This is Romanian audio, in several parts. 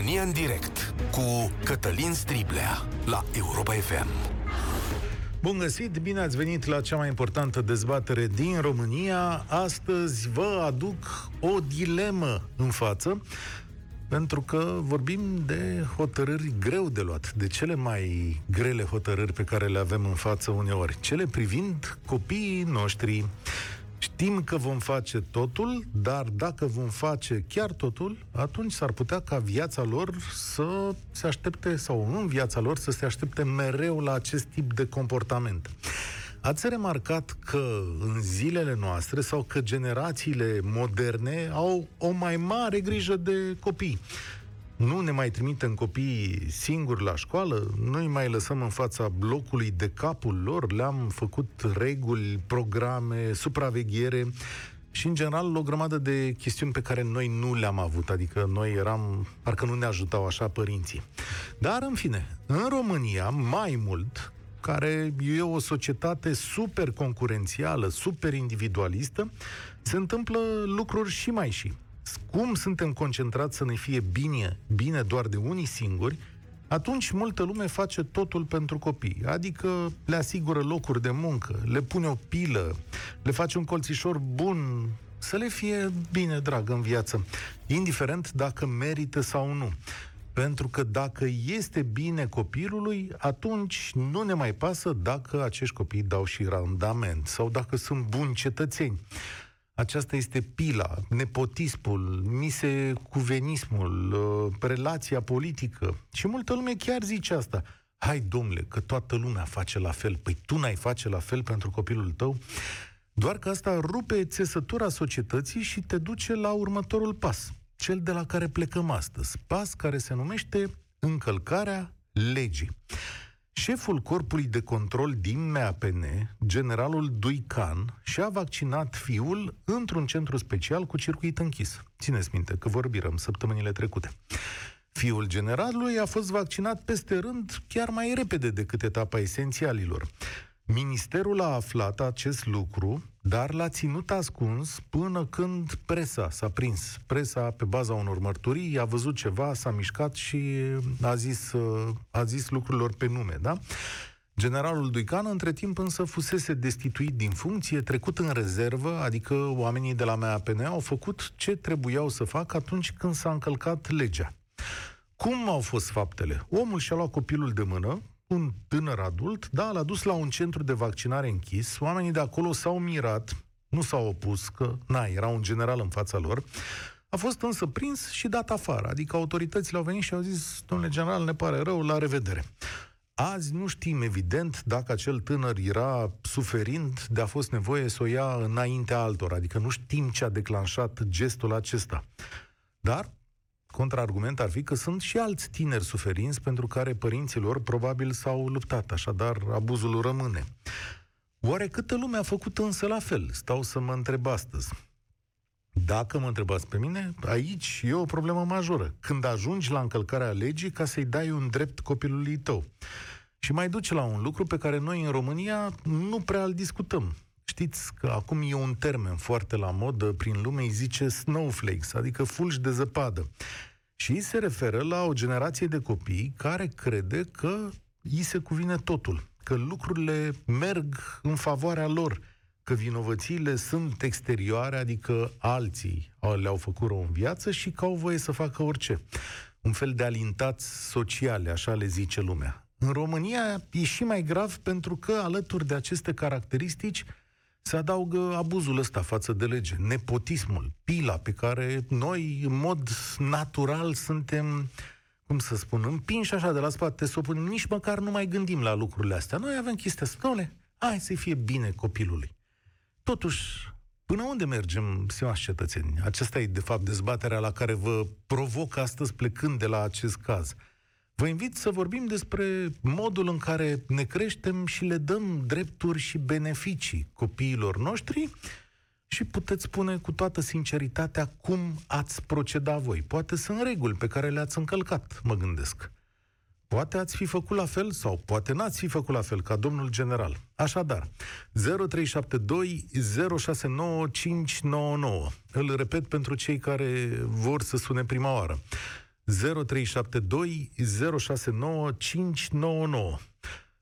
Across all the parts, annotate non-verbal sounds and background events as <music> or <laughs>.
România în direct cu Cătălin Striblea la Europa FM. Bun găsit, bine ați venit la cea mai importantă dezbatere din România. Astăzi vă aduc o dilemă în față, pentru că vorbim de hotărâri greu de luat, de cele mai grele hotărâri pe care le avem în față uneori, cele privind copiii noștri. Știm că vom face totul, dar dacă vom face chiar totul, atunci s-ar putea ca viața lor să se aștepte, sau în viața lor să se aștepte mereu la acest tip de comportament. Ați remarcat că în zilele noastre sau că generațiile moderne au o mai mare grijă de copii nu ne mai trimitem copiii singuri la școală, nu îi mai lăsăm în fața blocului de capul lor, le-am făcut reguli, programe, supraveghere? Și, în general, o grămadă de chestiuni pe care noi nu le-am avut, adică noi eram, parcă nu ne ajutau așa părinții. Dar, în fine, în România, mai mult, care e o societate super concurențială, super individualistă, se întâmplă lucruri și mai și cum suntem concentrați să ne fie bine, bine doar de unii singuri, atunci multă lume face totul pentru copii. Adică le asigură locuri de muncă, le pune o pilă, le face un colțișor bun, să le fie bine drag în viață, indiferent dacă merită sau nu. Pentru că dacă este bine copilului, atunci nu ne mai pasă dacă acești copii dau și randament sau dacă sunt buni cetățeni. Aceasta este pila, nepotismul, misecuvenismul, uh, relația politică. Și multă lume chiar zice asta. Hai, domnule, că toată lumea face la fel. Păi tu n-ai face la fel pentru copilul tău? Doar că asta rupe țesătura societății și te duce la următorul pas, cel de la care plecăm astăzi. Pas care se numește încălcarea legii. Șeful Corpului de Control din MAPN, generalul Duican, și-a vaccinat fiul într-un centru special cu circuit închis. Țineți minte că vorbirăm săptămânile trecute. Fiul generalului a fost vaccinat peste rând chiar mai repede decât etapa esențialilor. Ministerul a aflat acest lucru, dar l-a ținut ascuns până când presa s-a prins. Presa, pe baza unor mărturii, a văzut ceva, s-a mișcat și a zis, a zis lucrurilor pe nume, da? Generalul Duican, între timp, însă, fusese destituit din funcție, trecut în rezervă, adică oamenii de la MAPN au făcut ce trebuiau să facă atunci când s-a încălcat legea. Cum au fost faptele? Omul și-a luat copilul de mână, un tânăr adult, da, l-a dus la un centru de vaccinare închis, oamenii de acolo s-au mirat, nu s-au opus, că, na, era un general în fața lor, a fost însă prins și dat afară, adică autoritățile au venit și au zis, domnule general, ne pare rău, la revedere. Azi nu știm evident dacă acel tânăr era suferind de a fost nevoie să o ia înaintea altor, adică nu știm ce a declanșat gestul acesta. Dar Contraargument ar fi că sunt și alți tineri suferinți pentru care părinților probabil s-au luptat, așadar abuzul rămâne. Oare câtă lume a făcut însă la fel? Stau să mă întreb astăzi. Dacă mă întrebați pe mine, aici e o problemă majoră. Când ajungi la încălcarea legii ca să-i dai un drept copilului tău. Și mai duce la un lucru pe care noi în România nu prea îl discutăm. Știți că acum e un termen foarte la modă prin lume, îi zice snowflakes, adică fulgi de zăpadă. Și se referă la o generație de copii care crede că îi se cuvine totul, că lucrurile merg în favoarea lor, că vinovățiile sunt exterioare, adică alții le-au făcut rău în viață și că au voie să facă orice. Un fel de alintați sociale, așa le zice lumea. În România e și mai grav pentru că alături de aceste caracteristici se adaugă abuzul ăsta față de lege, nepotismul, pila pe care noi, în mod natural, suntem, cum să spun, împinși așa de la spate, să o punem, nici măcar nu mai gândim la lucrurile astea. Noi avem chestia asta, domnule, hai să fie bine copilului. Totuși, până unde mergem, stimați cetățeni? Aceasta e, de fapt, dezbaterea la care vă provoc astăzi plecând de la acest caz – Vă invit să vorbim despre modul în care ne creștem și le dăm drepturi și beneficii copiilor noștri și puteți spune cu toată sinceritatea cum ați proceda voi. Poate sunt reguli pe care le-ați încălcat, mă gândesc. Poate ați fi făcut la fel sau poate n-ați fi făcut la fel ca domnul general. Așadar, 0372 069599. Îl repet pentru cei care vor să sune prima oară. 0372 069 599.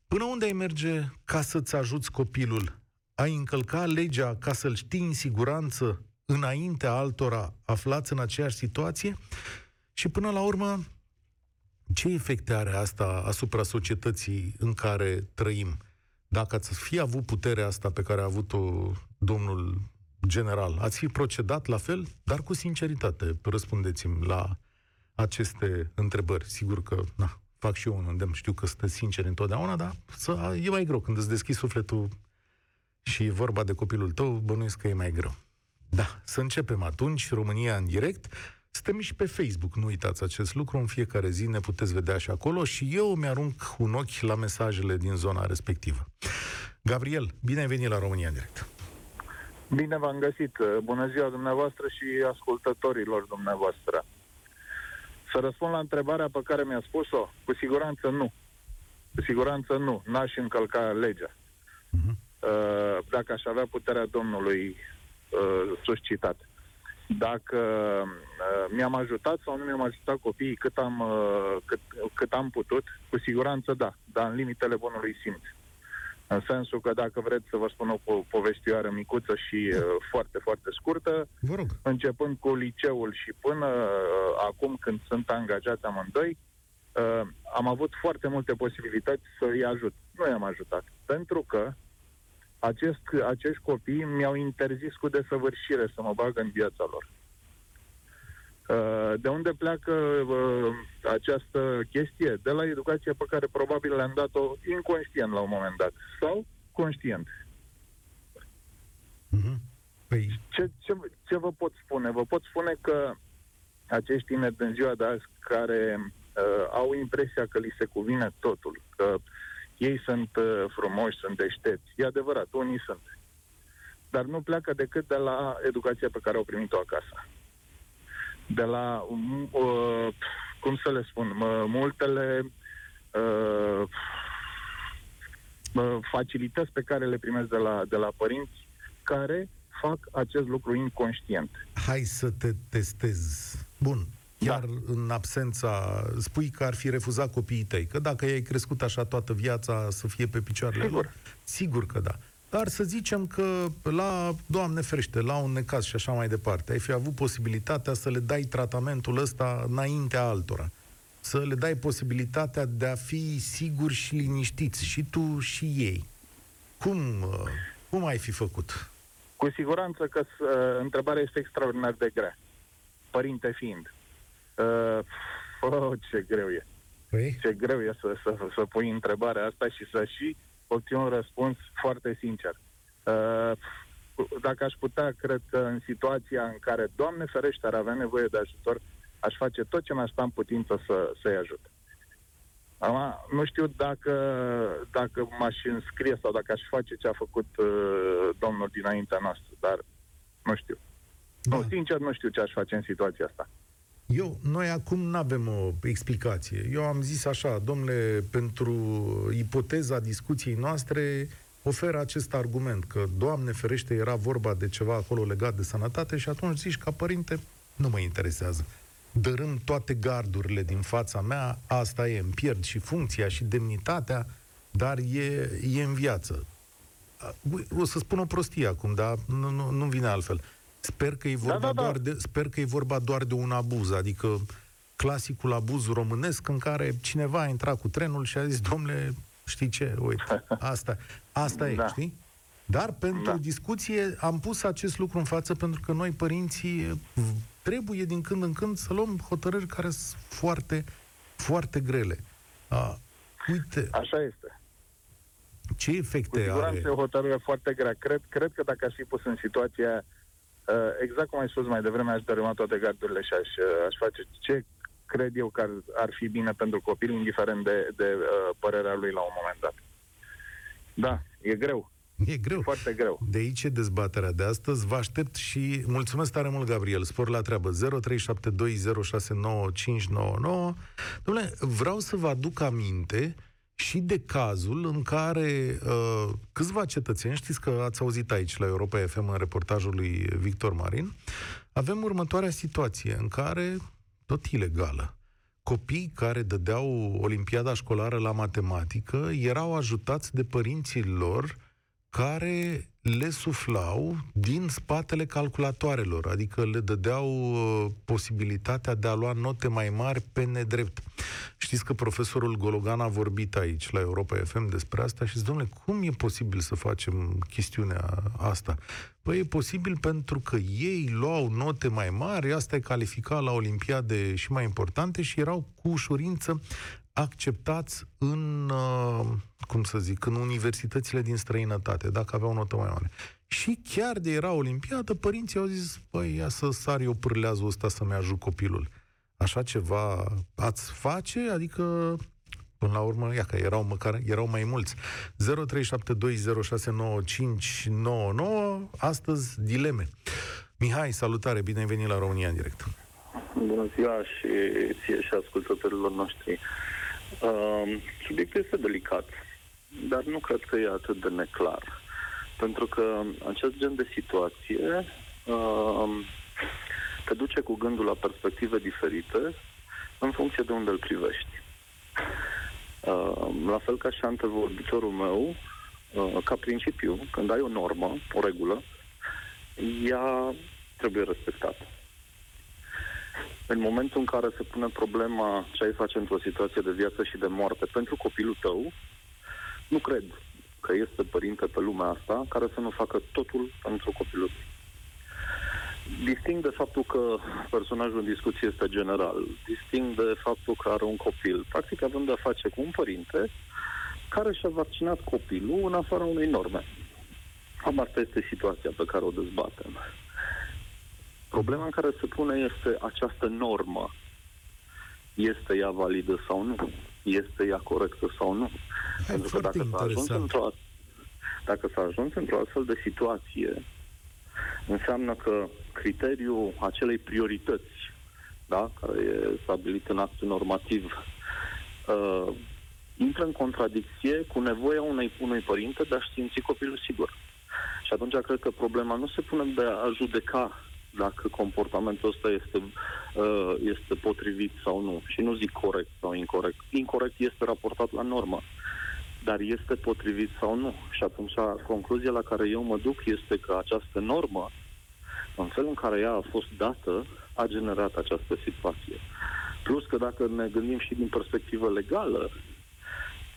Până unde ai merge ca să-ți ajuți copilul? Ai încălca legea ca să-l știi în siguranță înaintea altora aflați în aceeași situație? Și până la urmă, ce efecte are asta asupra societății în care trăim? Dacă ați fi avut puterea asta pe care a avut-o domnul general, ați fi procedat la fel, dar cu sinceritate. Răspundeți-mi la aceste întrebări. Sigur că, na, fac și eu un îndemn, știu că sunteți sinceri întotdeauna, dar să, e mai greu când îți deschizi sufletul și e vorba de copilul tău, bănuiesc că e mai greu. Da, să începem atunci, România în direct. Suntem și pe Facebook, nu uitați acest lucru, în fiecare zi ne puteți vedea și acolo și eu mi-arunc un ochi la mesajele din zona respectivă. Gabriel, bine ai venit la România în direct. Bine v-am găsit. Bună ziua dumneavoastră și ascultătorilor dumneavoastră. Să răspund la întrebarea pe care mi-a spus-o, cu siguranță nu. Cu siguranță nu. N-aș încălca legea. Uh-huh. Dacă aș avea puterea Domnului uh, suscitat. Dacă uh, mi-am ajutat sau nu mi-am ajutat copiii cât am, uh, cât, cât am putut, cu siguranță da, dar în limitele bunului simț. În sensul că dacă vreți să vă spun o po- povestioară micuță și uh, foarte, foarte scurtă, Vă rog. începând cu liceul și până uh, acum când sunt angajați amândoi, uh, am avut foarte multe posibilități să îi ajut. Nu i-am ajutat. Pentru că acest, acești copii mi-au interzis cu desăvârșire să mă bag în viața lor. Uh, de unde pleacă uh, această chestie? De la educația pe care probabil le-am dat-o inconștient la un moment dat. Sau conștient. Uh-huh. Păi... Ce, ce, ce vă pot spune? Vă pot spune că acești tineri din ziua de azi care uh, au impresia că li se cuvine totul, că ei sunt uh, frumoși, sunt deștepți. E adevărat, unii sunt. Dar nu pleacă decât de la educația pe care au primit-o acasă. De la, uh, cum să le spun, multele uh, facilități pe care le primesc de la, de la părinți care fac acest lucru inconștient. Hai să te testez. Bun, iar da. în absența, spui că ar fi refuzat copiii tăi, că dacă i-ai crescut așa toată viața să fie pe picioarele Sigur. lor, sigur că da. Dar să zicem că la, Doamne ferește, la un necaz și așa mai departe, ai fi avut posibilitatea să le dai tratamentul ăsta înaintea altora. Să le dai posibilitatea de a fi siguri și liniștiți, și tu și ei. Cum, cum ai fi făcut? Cu siguranță că uh, întrebarea este extraordinar de grea, părinte fiind. Uh, <laughs> oh, ce greu e. Păi? Ce greu e să, să, să pui întrebarea asta și să și obții un răspuns foarte sincer. Uh, dacă aș putea, cred că în situația în care, Doamne ferește, ar avea nevoie de ajutor, aș face tot ce mi-aș sta în putință să, să-i ajut. Acum, nu știu dacă, dacă m-aș înscrie sau dacă aș face ce a făcut uh, domnul dinaintea noastră, dar nu știu. Da. Nu, sincer, nu știu ce aș face în situația asta. Eu, noi acum nu avem o explicație. Eu am zis așa, domnule, pentru ipoteza discuției noastre, oferă acest argument, că, Doamne ferește, era vorba de ceva acolo legat de sănătate și atunci zici, ca părinte, nu mă interesează. Dărâm toate gardurile din fața mea, asta e, îmi pierd și funcția și demnitatea, dar e, e în viață. O să spun o prostie acum, dar nu, nu, nu vine altfel. Sper că, e vorba da, da, da. Doar de, sper că e vorba doar de un abuz, adică clasicul abuz românesc în care cineva a intrat cu trenul și a zis, domnule, știi ce, uite, <laughs> asta, asta e, da. știi? Dar pentru da. discuție am pus acest lucru în față pentru că noi, părinții, trebuie din când în când să luăm hotărâri care sunt foarte, foarte grele. A, uite. Așa este. Ce efecte Cu are? e o hotărâre foarte grea. Cred, cred că dacă aș fi pus în situația Uh, exact cum ai spus mai devreme, aș dărâma toate gardurile și aș, uh, aș face ce cred eu că ar, ar fi bine pentru copil, indiferent de, de uh, părerea lui la un moment dat. Da, e greu. E greu. Foarte greu. De aici e dezbaterea de astăzi. Vă aștept și mulțumesc tare mult, Gabriel. Spor la treabă. 0372069599. Dom'le, vreau să vă aduc aminte și de cazul în care uh, câțiva cetățeni, știți că ați auzit aici la Europa FM în reportajul lui Victor Marin, avem următoarea situație în care, tot ilegală, copii care dădeau Olimpiada școlară la matematică erau ajutați de părinții lor care le suflau din spatele calculatoarelor, adică le dădeau uh, posibilitatea de a lua note mai mari pe nedrept. Știți că profesorul Gologan a vorbit aici la Europa FM despre asta și zice, domnule, cum e posibil să facem chestiunea asta? Păi e posibil pentru că ei luau note mai mari, asta e calificat la olimpiade și mai importante și erau cu ușurință acceptați în, uh, cum să zic, în universitățile din străinătate, dacă aveau o notă mai mare. Și chiar de era olimpiadă, părinții au zis, băi, ia să sar eu pârleazul ăsta să-mi ajut copilul. Așa ceva ați face? Adică, până la urmă, ia că erau măcar, erau mai mulți. 0372069599, astăzi dileme. Mihai, salutare, bine ai venit la România în direct. Bună ziua și ție și ascultătorilor noștri. Uh, subiectul este delicat, dar nu cred că e atât de neclar. Pentru că acest gen de situație uh, te duce cu gândul la perspective diferite în funcție de unde îl privești. Uh, la fel ca și antevorbitorul meu, uh, ca principiu, când ai o normă, o regulă, ea trebuie respectată. În momentul în care se pune problema ce ai face într-o situație de viață și de moarte pentru copilul tău, nu cred că este părinte pe lumea asta care să nu facă totul pentru copilul tău. Disting de faptul că personajul în discuție este general, disting de faptul că are un copil. Practic avem de-a face cu un părinte care și-a vaccinat copilul în afara unei norme. Cam asta este situația pe care o dezbatem. Problema în care se pune este această normă. Este ea validă sau nu? Este ea corectă sau nu? Hai, Pentru că dacă s-a ajuns într-o dacă s-a ajuns într-o astfel de situație, înseamnă că criteriul acelei priorități, da, care e stabilit în actul normativ, uh, intră în contradicție cu nevoia unei, unui părinte de a-și simți copilul sigur. Și atunci cred că problema nu se pune de a judeca dacă comportamentul ăsta este, uh, este potrivit sau nu. Și nu zic corect sau incorrect. Incorrect este raportat la normă, dar este potrivit sau nu. Și atunci concluzia la care eu mă duc este că această normă, în felul în care ea a fost dată, a generat această situație. Plus că dacă ne gândim și din perspectivă legală,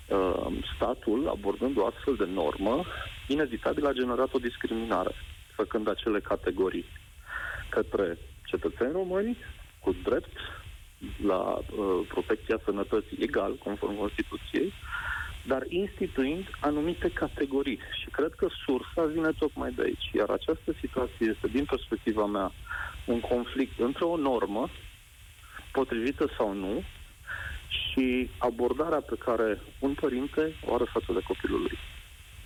uh, statul, abordând o astfel de normă, inevitabil a generat o discriminare, făcând acele categorii către cetățeni români cu drept la uh, protecția sănătății egal, conform Constituției, dar instituind anumite categorii. Și cred că sursa vine tocmai de aici. Iar această situație este, din perspectiva mea, un conflict între o normă, potrivită sau nu, și abordarea pe care un părinte o are față de copilul lui.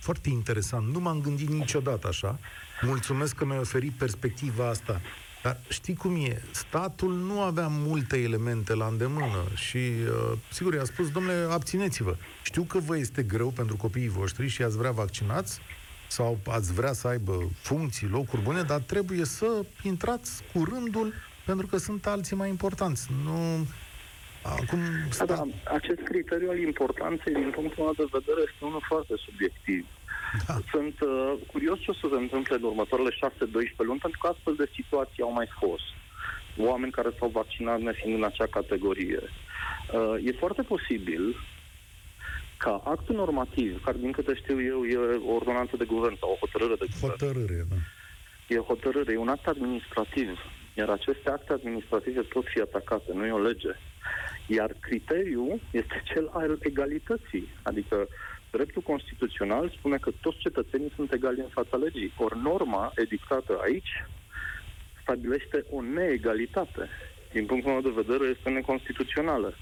Foarte interesant. Nu m-am gândit niciodată așa. Mulțumesc că mi-ai oferit perspectiva asta. Dar știi cum e? Statul nu avea multe elemente la îndemână și, uh, sigur, i-a spus, domnule, abțineți-vă. Știu că vă este greu pentru copiii voștri și ați vrea vaccinați sau ați vrea să aibă funcții, locuri bune, dar trebuie să intrați cu rândul pentru că sunt alții mai importanți. Nu Acum, da, da, acest criteriu al importanței, din punctul meu de vedere, este unul foarte subiectiv. Da. Sunt uh, curios ce o să se întâmple în următoarele 6-12 luni, pentru că astfel de situații au mai fost. Oameni care s-au vaccinat nefiind în acea categorie. Uh, e foarte posibil ca actul normativ, care din câte știu eu e o ordonanță de guvern sau o hotărâre de guvern. Hotărâre, da. E o hotărâre, e un act administrativ. Iar aceste acte administrative pot fi atacate, nu e o lege. Iar criteriul este cel al egalității. Adică dreptul constituțional spune că toți cetățenii sunt egali în fața legii. Ori norma edictată aici stabilește o neegalitate. Din punctul meu de vedere, este neconstituțională.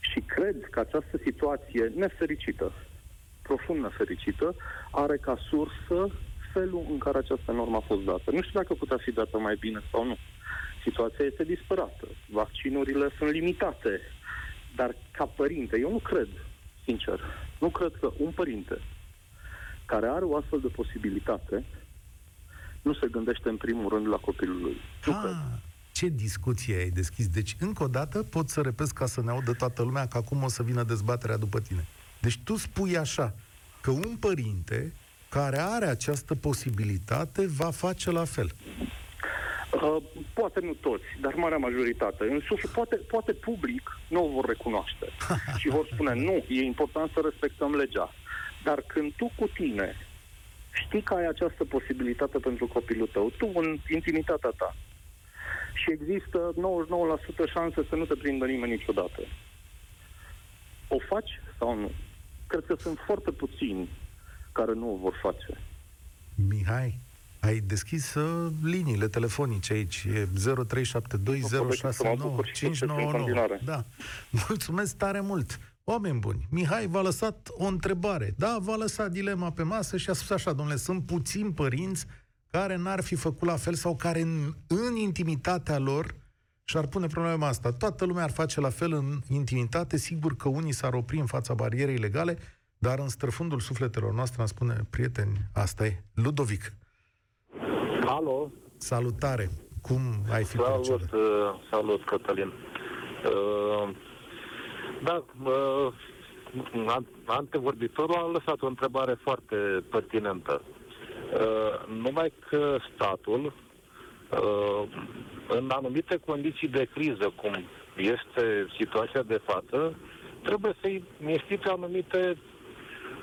Și cred că această situație nefericită, profund nefericită, are ca sursă felul în care această normă a fost dată. Nu știu dacă putea fi dată mai bine sau nu. Situația este disperată. Vaccinurile sunt limitate. Dar ca părinte, eu nu cred, sincer, nu cred că un părinte care are o astfel de posibilitate nu se gândește în primul rând la copilul lui. Nu ah, cred. ce discuție ai deschis? Deci, încă o dată, pot să repet ca să ne audă toată lumea că acum o să vină dezbaterea după tine. Deci tu spui așa, că un părinte care are această posibilitate va face la fel. Uh, poate nu toți, dar marea majoritate. În suflet, poate, poate public nu o vor recunoaște <laughs> și vor spune nu, e important să respectăm legea. Dar când tu cu tine știi că ai această posibilitate pentru copilul tău, tu în intimitatea ta, și există 99% șanse să nu te prindă nimeni niciodată. O faci sau nu? Cred că sunt foarte puțini care nu o vor face. Mihai, ai deschis uh, liniile telefonice aici. E 0372069599. Da. Mulțumesc tare mult. Oameni buni, Mihai v-a lăsat o întrebare. Da, v-a lăsat dilema pe masă și a spus așa, domnule, sunt puțini părinți care n-ar fi făcut la fel sau care în, în intimitatea lor și-ar pune problema asta. Toată lumea ar face la fel în intimitate, sigur că unii s-ar opri în fața barierei legale, dar în străfundul sufletelor noastre, îmi spune, prieteni, asta e. Ludovic. Alo. Salutare. Cum ai fi Salut, uh, salut Cătălin. Uh, da, uh, antevorbitorul a lăsat o întrebare foarte pertinentă. Uh, numai că statul, uh, în anumite condiții de criză, cum este situația de față, trebuie să-i instituie anumite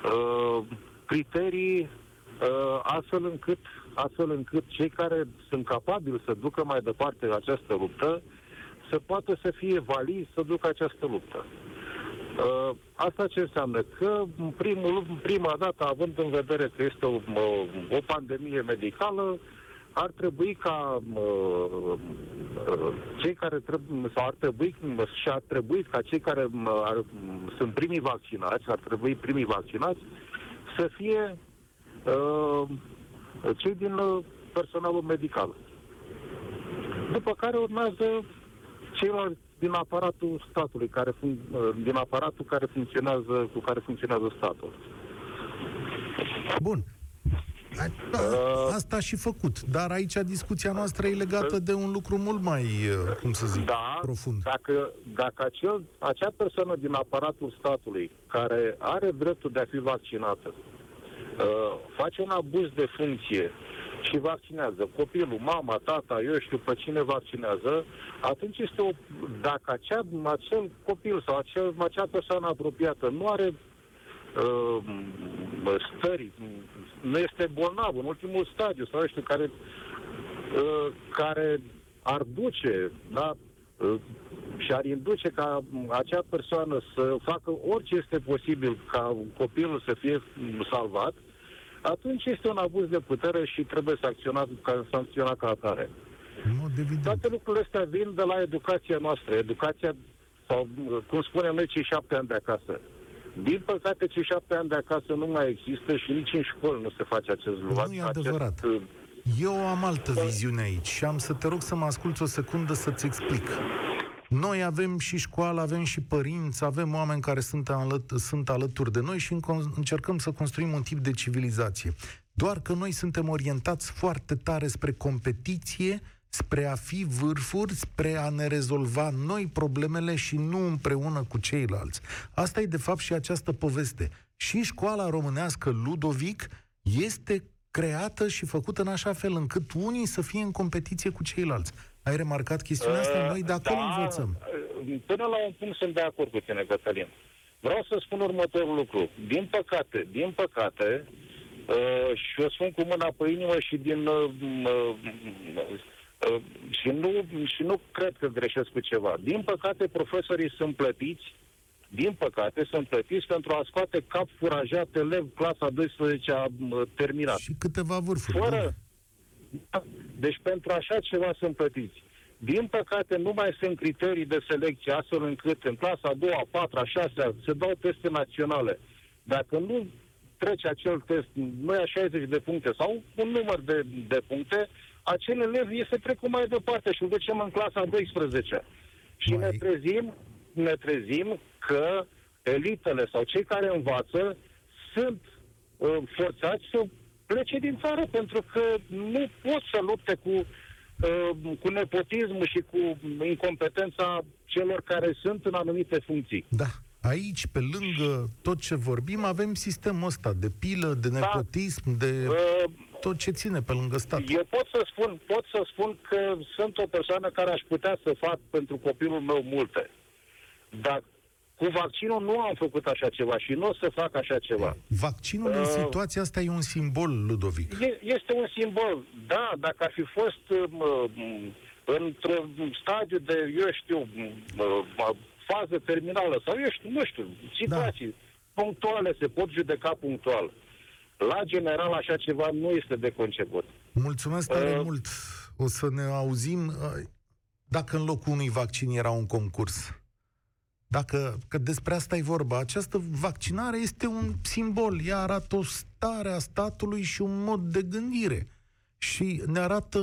uh, criterii uh, astfel încât astfel încât cei care sunt capabili să ducă mai departe această luptă să poată să fie valizi să ducă această luptă. Uh, asta ce înseamnă? Că în, primul, în prima dată, având în vedere că este o, o pandemie medicală, ar trebui ca uh, cei care trebuie, sau ar trebui și ar trebui ca cei care ar, sunt primii vaccinați, ar trebui primii vaccinați, să fie uh, cei din uh, personalul medical. După care urmează ceilalți din aparatul statului, care fun- uh, din aparatul care funcționează, cu care funcționează statul. Bun. Da, asta a și făcut, dar aici discuția noastră e legată de un lucru mult mai, uh, cum să zic, da, profund. Dacă, dacă acel, acea persoană din aparatul statului care are dreptul de a fi vaccinată uh, face un abuz de funcție și vaccinează copilul, mama, tata, eu știu pe cine vaccinează, atunci este o, dacă acea, acel copil sau acel, acea persoană apropiată nu are uh, stări, nu este bolnav în ultimul stadiu sau știu, care, uh, care ar duce, da, uh, și ar induce ca acea persoană să facă orice este posibil ca copilul să fie salvat, atunci este un abuz de putere și trebuie să acționa ca, sancționa ca atare. Toate lucrurile astea vin de la educația noastră. Educația, sau cum spunem noi, cei șapte ani de acasă. Din păcate, cei șapte ani de acasă nu mai există și nici în școli nu se face acest lucru. Nu e adevărat. Acest, Eu am altă viziune aici și am să te rog să mă asculți o secundă să-ți explic. Noi avem și școală, avem și părinți, avem oameni care sunt, alăt- sunt alături de noi și încercăm să construim un tip de civilizație. Doar că noi suntem orientați foarte tare spre competiție, spre a fi vârfuri, spre a ne rezolva noi problemele și nu împreună cu ceilalți. Asta e de fapt și această poveste. Și școala românească Ludovic este creată și făcută în așa fel încât unii să fie în competiție cu ceilalți. Ai remarcat chestiunea asta? Noi de acolo da, învățăm. Până la un punct sunt de acord cu tine, Cătălin. Vreau să spun următorul lucru. Din păcate, din păcate, uh, și o spun cu mâna pe inimă și din... Uh, uh, uh, și, nu, și nu cred că greșesc cu ceva. Din păcate, profesorii sunt plătiți din păcate, sunt plătiți pentru a scoate cap furajat elev clasa 12 a terminat. Și câteva vârfuri. Fără, deci pentru așa ceva sunt plătiți. Din păcate, nu mai sunt criterii de selecție, astfel încât în clasa a doua, a patra, a șasea, se dau teste naționale. Dacă nu trece acel test, nu ia 60 de puncte sau un număr de, de puncte, acel elev este trecut mai departe și îl ducem în clasa 12. Și mai... ne trezim, ne trezim că elitele sau cei care învață sunt uh, forțați să plece din țară, pentru că nu pot să lupte cu uh, cu nepotism și cu incompetența celor care sunt în anumite funcții. Da. Aici, pe lângă tot ce vorbim, avem sistemul ăsta de pilă, de Da. nepotism, de Uh, tot ce ține pe lângă stat. Eu pot să spun, pot să spun că sunt o persoană care aș putea să fac pentru copilul meu multe. Dar cu vaccinul nu am făcut așa ceva și nu o să fac așa ceva. Vaccinul în Uh, situația asta e un simbol, Ludovic. E- Este un simbol. Da, dacă ar fi fost mă, m, într-un stadiu de, eu știu, mă, mă, fază terminală sau eu știu, nu știu, situații da. punctuale, se pot judeca punctual. La general, așa ceva nu este de conceput. Mulțumesc tare Uh, mult. O să ne auzim uh, dacă în locul unui vaccin era un concurs. Dacă, că despre asta e vorba, această vaccinare este un simbol, ea arată o stare a statului și un mod de gândire. Și ne arată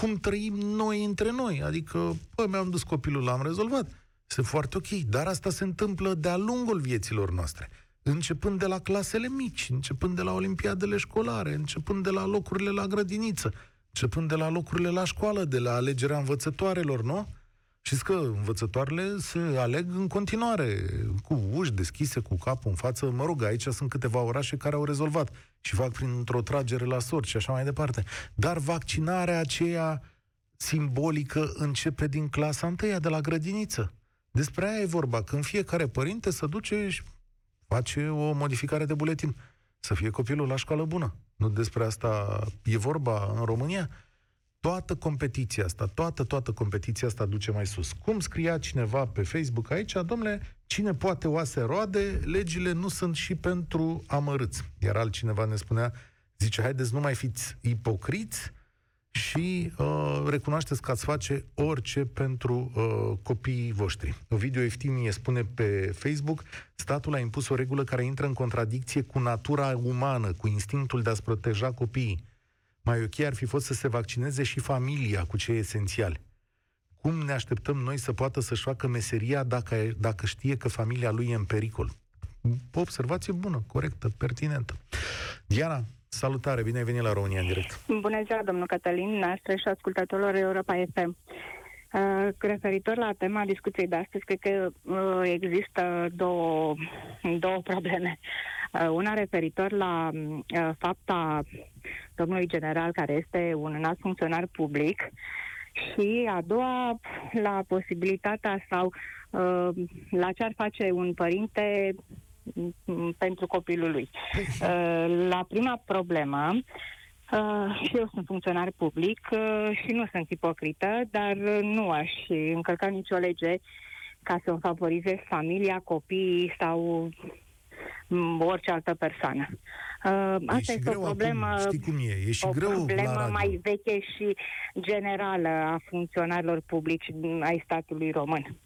cum trăim noi între noi. Adică, bă, mi-am dus copilul, l-am rezolvat. Sunt foarte ok, dar asta se întâmplă de-a lungul vieților noastre. Începând de la clasele mici, începând de la olimpiadele școlare, începând de la locurile la grădiniță, începând de la locurile la școală, de la alegerea învățătoarelor, nu? Știți că învățătoarele se aleg în continuare, cu uși deschise, cu capul în față. Mă rog, aici sunt câteva orașe care au rezolvat și fac printr-o tragere la sort și așa mai departe. Dar vaccinarea aceea simbolică începe din clasa întâia, de la grădiniță. Despre aia e vorba, când fiecare părinte se duce și face o modificare de buletin. Să fie copilul la școală bună. Nu despre asta e vorba în România? Toată competiția asta, toată, toată competiția asta duce mai sus. Cum scria cineva pe Facebook aici, domnule, cine poate oase roade, legile nu sunt și pentru amărâți. Iar altcineva ne spunea, zice, haideți, nu mai fiți ipocriți și uh, recunoașteți că ați face orice pentru uh, copiii voștri. Ovidiu Eftimie spune pe Facebook, statul a impus o regulă care intră în contradicție cu natura umană, cu instinctul de a-ți proteja copiii. Mai ok ar fi fost să se vaccineze și familia cu cei esențiali. Cum ne așteptăm noi să poată să-și facă meseria dacă, dacă știe că familia lui e în pericol? O observație bună, corectă, pertinentă. Diana, salutare, bine ai venit la România în direct. Bună ziua, domnul Cătălin, noastră și ascultătorilor Europa FM. Uh, referitor la tema discuției de astăzi, cred că uh, există două, două probleme. Uh, una referitor la uh, fapta domnului general, care este un înalt funcționar public, și a doua, la posibilitatea sau uh, la ce ar face un părinte mm, pentru copilul lui. Uh, <laughs> la prima problemă, Uh, și eu sunt funcționar public uh, și nu sunt ipocrită, dar uh, nu aș încălca nicio lege ca să îmi favorizez familia, copiii sau mm, orice altă persoană. Uh, E asta și este greu o problemă, acum, știi cum e, e și o greu la problemă radio. mai veche și generală a funcționarilor publici mm, ai statului român.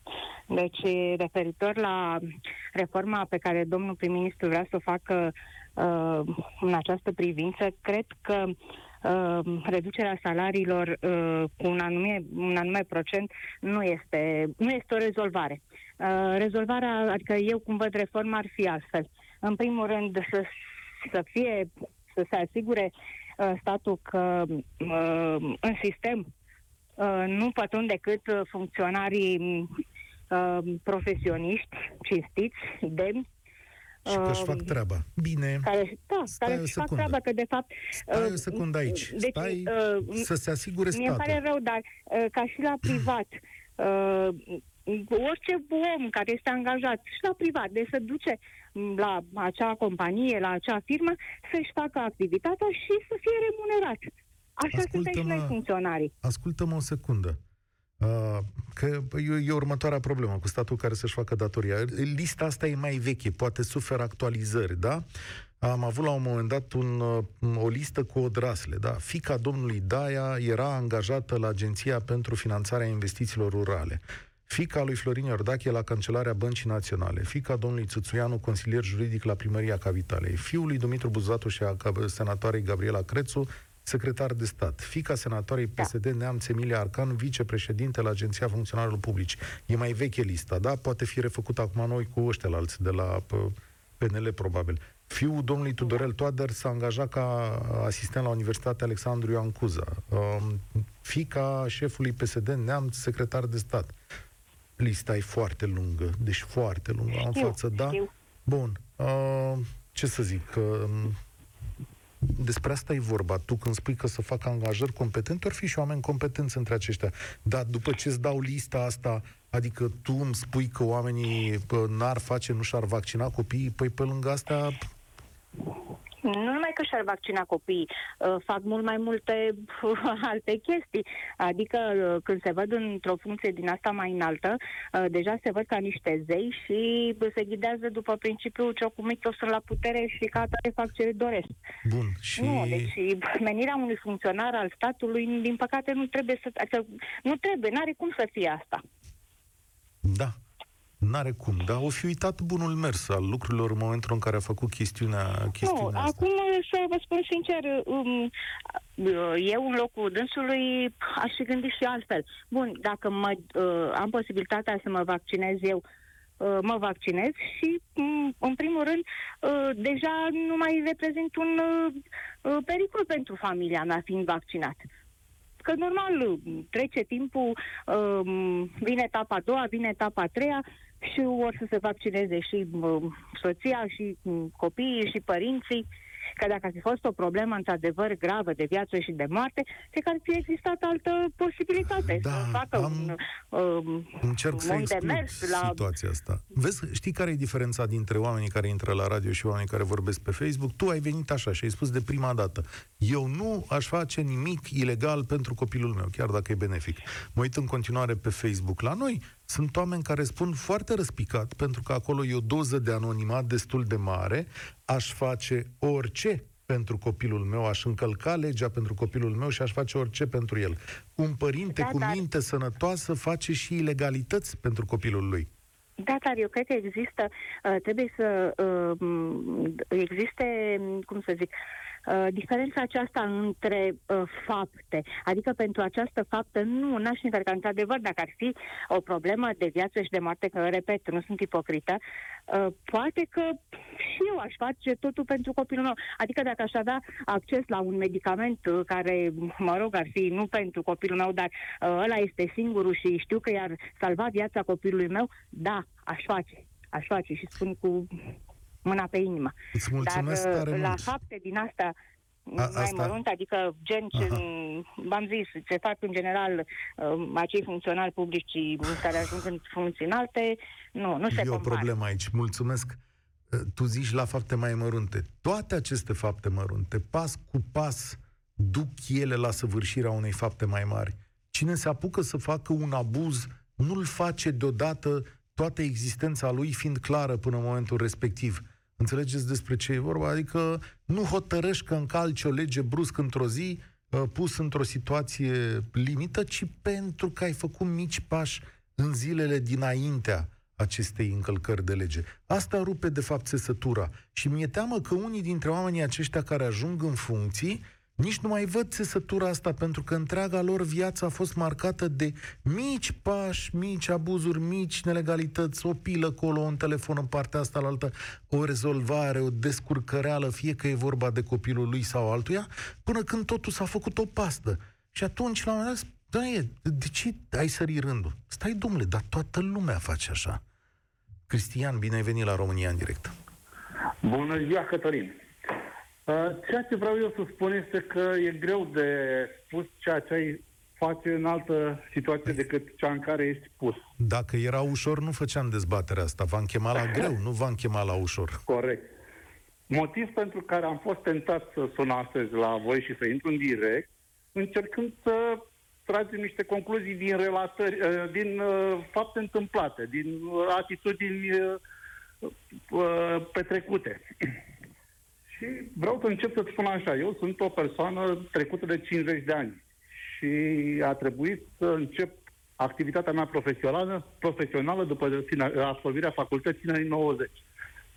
Deci, referitor la reforma pe care domnul prim-ministru vrea să o facă uh, în această privință, cred că uh, reducerea salariilor uh, cu un anume, un anume procent nu este, nu este o rezolvare. Uh, rezolvarea, adică eu cum văd reforma ar fi altfel. În primul rând să, să fie, să se asigure uh, statul că uh, în sistem uh, nu pătrund decât uh, funcționarii uh, profesioniști, cinstiți, demni, Și că își uh, fac treaba. Bine, care, da, Stai care o își fac secundă. treaba, că de fapt... stai o uh, secundă aici. Deci, Stai uh, să se asigure Mie îmi pare statul. rău, dar uh, ca și la <clears throat> privat, uh, orice om care este angajat și la privat, de să duce la acea companie, la acea firmă, să-și facă activitatea și să fie remunerat. Așa suntem și noi Ascultă-mă. funcționarii. Ascultă-mă o secundă. Uh, că e, e următoarea problemă cu statul care să-și facă datoria. Lista asta e mai veche, poate suferă actualizări, da? Am avut la un moment dat un, uh, o listă cu odrasle, da? Fica domnului Daia era angajată la Agenția pentru Finanțarea Investițiilor Rurale. Fica lui Florin Iordache la Cancelarea Băncii Naționale, fica domnului Țuțuianu, consilier juridic la Primăria Capitalei, fiul lui Dumitru Buzatu și a senatoarei Gabriela Crețu, secretar de stat, fica senatoarei PSD Neamț Emilia Arcan, vicepreședinte la Agenția Funcționarilor Publici. E mai veche lista, da? Poate fi refăcută acum noi cu ăștia la alții de la p- PNL, probabil. Fiul domnului Tudorel Toader s-a angajat ca asistent la Universitatea Alexandru Ioan Cuza. Um, fica șefului PSD Neamț, secretar de stat. Lista e foarte lungă, deci foarte lungă. Am în față, da? Bun. Uh, ce să zic? Uh, despre asta e vorba. Tu când spui că să fac angajări competente, or fi și oameni competenți între aceștia. Dar după ce îți dau lista asta, adică tu îmi spui că oamenii n-ar face, nu și-ar vaccina copiii, păi pe lângă asta nu numai că și-ar vaccina copiii, uh, fac mult mai multe uh, <laughs> alte chestii. Adică uh, când se văd într-o funcție din asta mai înaltă, deja se văd ca niște zei și se ghidează după principiul ce cu mic eu sunt la putere și ca atare fac ce doresc. Bun. Și... Nu, deci menirea unui funcționar al statului, din păcate, nu trebuie să... Adică, nu trebuie, n-are cum să fie asta. Da, N-are cum, dar o fi uitat bunul mers al lucrurilor în momentul în care a făcut chestiunea, chestiunea nu, asta. acum să vă spun sincer, um, eu în locul dânsului aș fi gândit și altfel. Bun, dacă mă, uh, am posibilitatea să mă vaccinez eu, uh, mă vaccinez și, um, în primul rând, uh, deja nu mai reprezint un uh, uh pericol pentru familia mea fiind vaccinat că normal trece timpul, um, vine etapa a doua, vine etapa a treia și vor să se vaccineze și uh, soția, și uh, copiii, și părinții că dacă ar fi fost o problemă într-adevăr gravă de viață și de moarte, cred că ar fi existat altă posibilitate da, să facă am, un, um, încerc să un demers la situația asta. Vezi, știi care e diferența dintre oamenii care intră la radio și oamenii care vorbesc pe Facebook? Tu ai venit așa și ai spus de prima dată. Eu nu aș face nimic ilegal pentru copilul meu, chiar dacă e benefic. Mă uit în continuare pe Facebook la noi, sunt oameni care spun foarte răspicat, pentru că acolo e o doză de anonimat destul de mare, aș face orice pentru copilul meu, aș încălca legea pentru copilul meu și aș face orice pentru el. Un părinte da, cu dar... minte sănătoasă face și ilegalități pentru copilul lui. Da, dar eu cred că există, uh, trebuie să uh, existe, cum să zic, Uh, diferența aceasta între uh, fapte, adică pentru această faptă nu, n-aș încerca, într-adevăr, dacă ar fi o problemă de viață și de moarte, că, repet, nu sunt ipocrită, uh, poate că și eu aș face totul pentru copilul meu. Adică dacă aș avea acces la un medicament uh, care, mă rog, ar fi nu pentru copilul meu, dar uh, ăla este singurul și știu că i-ar salva viața copilului meu, da, aș face. Aș face și spun cu mâna pe inimă. Îți mulțumesc Dar tare la mult. fapte din asta a, mai asta... mărunt, adică gen ce, v-am zis, ce fac în general uh, acei funcționali publici care ajung în funcții înalte, nu, nu se E o problemă aici. Mulțumesc. Uh, tu zici la fapte mai mărunte. Toate aceste fapte mărunte, pas cu pas, duc ele la săvârșirea unei fapte mai mari. Cine se apucă să facă un abuz, nu-l face deodată toată existența lui fiind clară până în momentul respectiv. Înțelegeți despre ce e vorba? Adică nu hotărăști că încalci o lege brusc într-o zi, uh, pus într-o situație limită, ci pentru că ai făcut mici pași în zilele dinaintea acestei încălcări de lege. Asta rupe, de fapt, țesătura. Și mi-e teamă că unii dintre oamenii aceștia care ajung în funcții nici nu mai văd țesătura asta, pentru că întreaga lor viață a fost marcată de mici pași, mici abuzuri, mici nelegalități, o pilă acolo, un telefon în partea asta la altă, o rezolvare, o descurcăreală, fie că e vorba de copilul lui sau altuia, până când totul s-a făcut o pastă. Și atunci, la un moment dat, da, de ce ai sări rândul? Stai, domnule, dar toată lumea face așa. Cristian, bine ai venit la România în direct. Bună ziua, Cătălin. Uh, ceea ce vreau eu să spun este că e greu de spus ceea ce ai face în altă situație decât cea în care ești pus. Dacă era ușor, nu făceam dezbaterea asta. V-am chemat la greu, nu v-am chemat la ușor. Corect. Motiv pentru care am fost tentat să sun astăzi la voi și să intru în direct, încercând să tragem niște concluzii din relatări, uh, din uh, fapte întâmplate, din atitudini petrecute. Și vreau să încep să spun așa, eu sunt o persoană trecută de 50 de ani și a trebuit să încep activitatea mea profesională, profesională după absolvirea facultății în anii 90.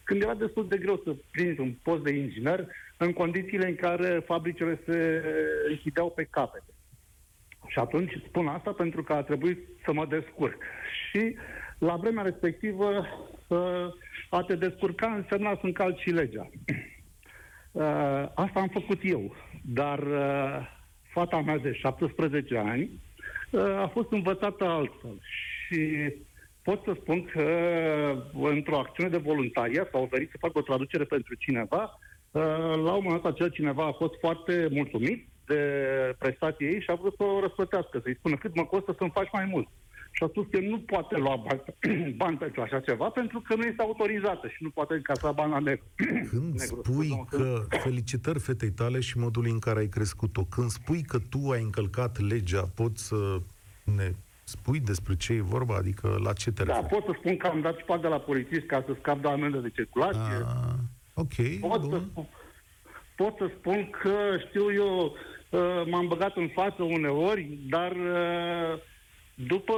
Când era destul de greu să prinzi un post de inginer în condițiile în care fabricile se închideau pe capete. Și atunci spun asta pentru că a trebuit să mă descurc. Și la vremea respectivă a te descurca însemna să încalci legea. Uh, asta am făcut eu, dar uh, fata mea de 17 ani uh, a fost învățată altfel. Și pot să spun că într-o acțiune de voluntariat s-a oferit să fac o traducere pentru cineva. Uh, la un moment dat acel cineva a fost foarte mulțumit de prestație ei și a vrut să o răsplătească, să-i spună cât mă costă să-mi faci mai mult. Și a spus că nu poate lua bani, <clears throat> bani pentru așa ceva pentru că nu este autorizată și nu poate încasa bani la negru. <clears throat> Când negru, spui că felicitări fetei tale și modul în care ai crescut-o, când spui că tu ai încălcat legea, poți să ne spui despre ce e vorba? Adică la ce te Da, pot să spun că am dat șpag de la polițist ca să scap de amendă de circulație. A, ok, pot, bun. să spun, pot să spun că, știu eu, uh, m-am băgat în față uneori, dar uh, după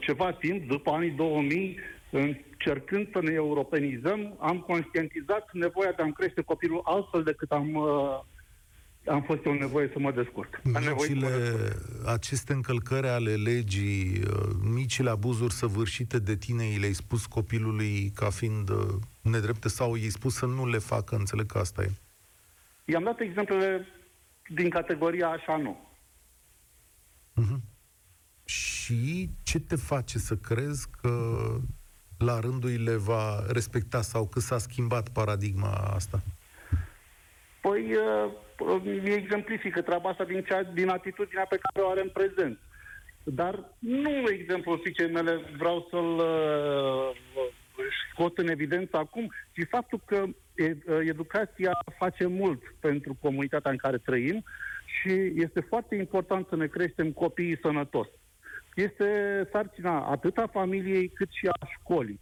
ceva timp, după anii 2000, încercând să ne europenizăm, am conștientizat nevoia de a-mi crește copilul altfel decât am, uh, am fost eu nevoie să mă descurc. Am nevoie să mă Micile, descurc. aceste încălcări ale legii, uh, micile abuzuri săvârșite de tine, i le-ai spus copilului ca fiind uh, nedrepte sau i-ai spus să nu le facă, înțeleg că asta e. I-am dat exemplele din categoria așa nu. Și ce te face să crezi că la rândul ei le va respecta sau că s-a schimbat paradigma asta? Păi, uh, mi exemplifică treaba asta din, cea, din atitudinea pe care o are în prezent. Dar nu exemplul fiicei mele vreau să-l uh, scot în evidență acum, ci faptul că e- uh, educația face mult pentru comunitatea în care trăim și este foarte important să ne creștem copiii sănătos. Este sarcina atât a familiei cât și a școlii.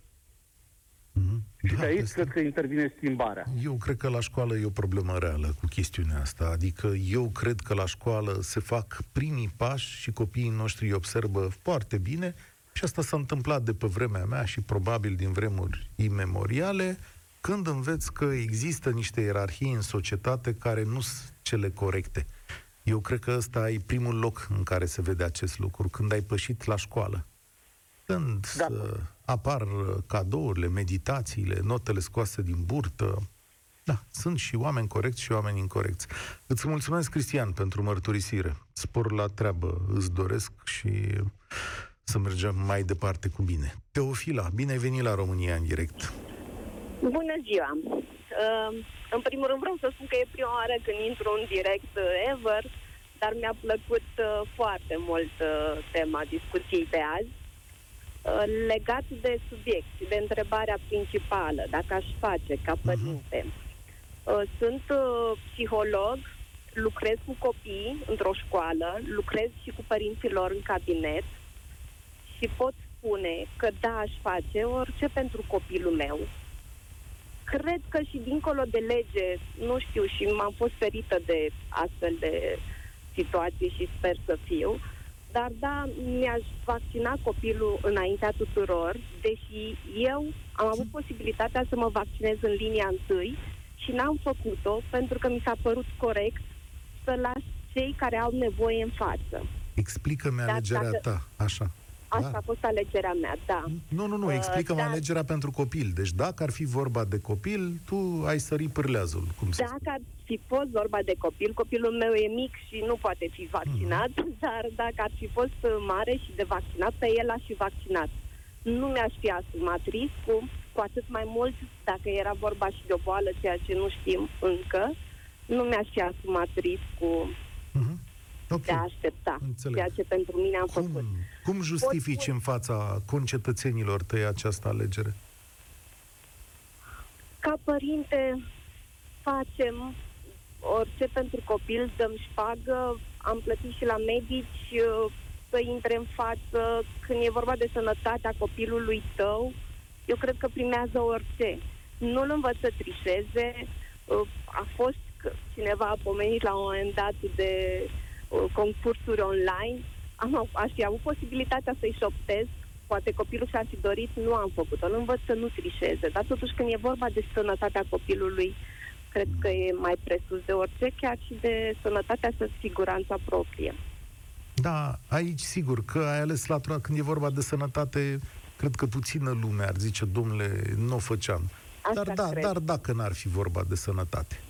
Și Da, de aici asta- cred că intervine schimbarea. Eu cred că la școală e o problemă reală cu chestiunea asta. Adică eu cred că la școală se fac primii pași și copiii noștri îi observă foarte bine și asta s-a întâmplat de pe vremea mea și probabil din vremuri imemoriale, când înveți că există niște ierarhii în societate care nu sunt cele corecte. Eu cred că ăsta e primul loc în care se vede acest lucru, când ai pășit la școală. Când Da. uh, apar uh, cadourile, meditațiile, notele scoase din burtă, da, sunt și oameni corecți și oameni incorrecți. Îți mulțumesc, Cristian, pentru mărturisire. Spor la treabă îți doresc și să mergem mai departe cu bine. Teofila, bine ai venit la România în direct. Bună ziua! Uh, în primul rând vreau să spun că e prima oară când intru în direct uh, ever, dar mi-a plăcut uh, foarte mult uh, tema discuției de azi. Uh, legat de subiect și de întrebarea principală, dacă aș face ca părinte. Uh, sunt uh, psiholog, lucrez cu copii într-o școală, lucrez și cu părinții lor în cabinet și pot spune că da, aș face orice pentru copilul meu. Cred că și dincolo de lege, nu știu, și m-am fost ferită de astfel de situații și sper să fiu, dar da, mi-aș vaccina copilul înaintea tuturor, deși eu am avut posibilitatea să mă vaccinez în linia întâi și n-am făcut-o pentru că mi s-a părut corect să las cei care au nevoie în față. Explică-mi Da, alegerea dacă- ta, așa. Asta Da. a fost alegerea mea, da. Nu, nu, nu, Uh, explică-mi dar- alegerea pentru copil. Deci dacă ar fi vorba de copil, tu ai sări pârleazul, cum se spune. Dacă ar fi fost vorba de copil, copilul meu e mic și nu poate fi vaccinat, <laughs> dar dacă ar fi fost uh, mare și de vaccinat, pe el aș fi vaccinat. Nu mi-aș fi asumat riscul, cu atât mai mult dacă era vorba și de o boală, ceea ce nu știm încă, nu mi-aș fi asumat riscul Mhm. Ok. de a aștepta, Înțeleg. ceea ce pentru mine am Cum, făcut. Cum justifici în fața concetățenilor tăi această alegere? Ca părinte facem orice pentru copil, dăm șpagă, am plătit și la medici uh, să intre în față. Când e vorba de sănătatea copilului tău, eu cred că primează orice. Nu-l învăț să trișeze. Uh, A fost că cineva a pomenit la un moment dat de uh, concursuri online. Am, aș fi avut posibilitatea să-i șoptez poate copilul și-ar fi dorit, nu am făcut-o. Îl învăț să nu trișeze. Dar totuși când e vorba de sănătatea copilului, cred că e mai presus de orice, chiar și de sănătatea să siguranța proprie. Da, aici sigur că ai ales latura când e vorba de sănătate, cred că puțină lume ar zice, domnule, nu o făceam. Asta Dar, da, cred. dar dacă n-ar fi vorba de sănătate.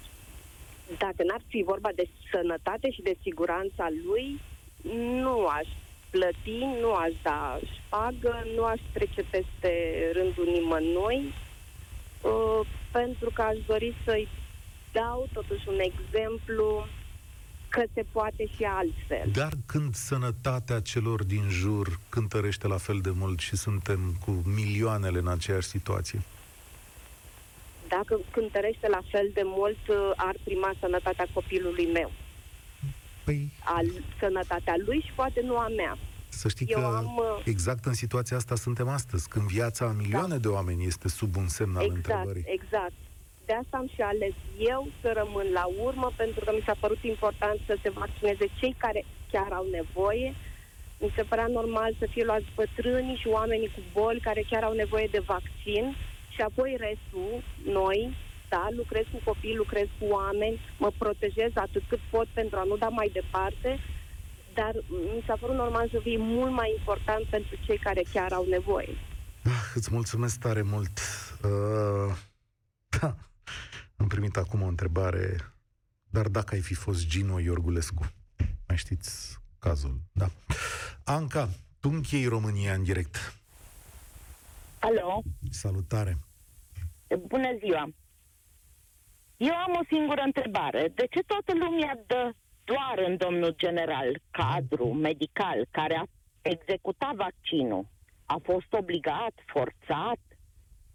dacă n-ar fi vorba de sănătate și de siguranța lui, nu aș plăti, nu aș da șpagă, nu aș trece peste rândul nimănui, uh, pentru că aș dori să-i dau totuși un exemplu că se poate și altfel. Dar când sănătatea celor din jur cântărește la fel de mult și suntem cu milioanele în aceeași situație? Dacă cântărește la fel de mult, uh, ar prima sănătatea copilului meu. Păi... Al, sănătatea lui și poate nu a mea. Să știi Eu că am, uh, exact în situația asta suntem astăzi, când viața a milioane da. de oameni este sub un semn al exact, întrebării. Exact, de asta am și ales eu să rămân la urmă, pentru că mi s-a părut important să se vaccineze cei care chiar au nevoie. Mi se părea normal să fie luați bătrânii și oamenii cu boli care chiar au nevoie de vaccin și apoi restul, noi, da, lucrez cu copii, lucrez cu oameni, mă protejez atât cât pot pentru a nu da mai departe, dar mi s-a părut normal să fie mult mai important pentru cei care chiar au nevoie. Ah, îți mulțumesc tare mult. Uh, da. Am primit acum o întrebare, dar dacă ai fi fost Gino Iorgulescu, mai știți cazul, da? Anca, tu închei România în direct. Alo? Salutare! Bună ziua! Eu am o singură întrebare. De ce toată lumea dă doar în domnul general, cadru medical, care a executat vaccinul? A fost obligat, forțat?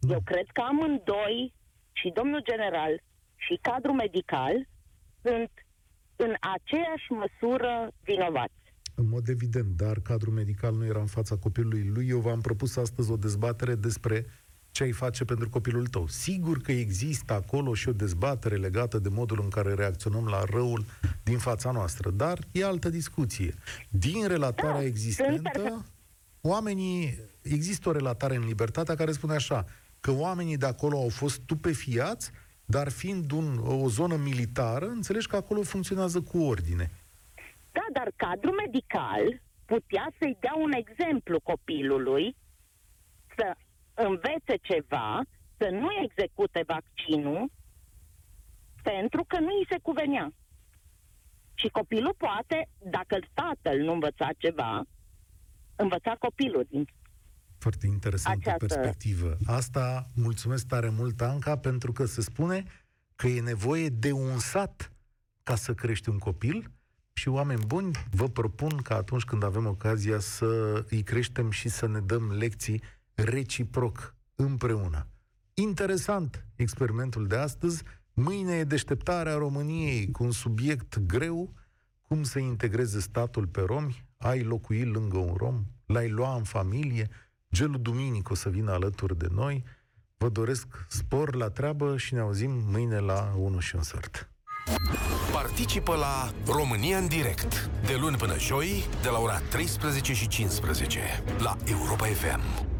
Eu cred că amândoi și domnul general și cadrul medical sunt în aceeași măsură vinovați. În mod evident, dar cadrul medical nu era în fața copilului lui. Eu v-am propus astăzi o dezbatere despre ce ai face pentru copilul tău. Sigur că există acolo și o dezbatere legată de modul în care reacționăm la răul din fața noastră, dar e altă discuție. Din relatarea da, existentă, oamenii, există o relatare în Libertatea care spune așa, că oamenii de acolo au fost stupefiați, dar fiind un, o zonă militară, înțelegi că acolo funcționează cu ordine. Da, dar cadrul medical putea să-i dea un exemplu copilului să învețe ceva, să nu execute vaccinul, pentru că nu îi se cuvenea. Și copilul poate, dacă tatăl nu învăța ceva, învăța copilul din foarte interesantă Această... perspectivă. Asta mulțumesc tare mult, Anca, pentru că se spune că e nevoie de un sat ca să crești un copil și oameni buni, vă propun că atunci când avem ocazia să îi creștem și să ne dăm lecții reciproc împreună. Interesant experimentul de astăzi. Mâine e deșteptarea României cu un subiect greu, cum să integreze statul pe romi, ai locui lângă un rom, l-ai lua în familie, Gelu Duminic o să vină alături de noi. Vă doresc spor la treabă și ne auzim mâine la 1 și un sfert. Participă la România în direct, de luni până joi, de la ora 13 și 15, la Europa FM.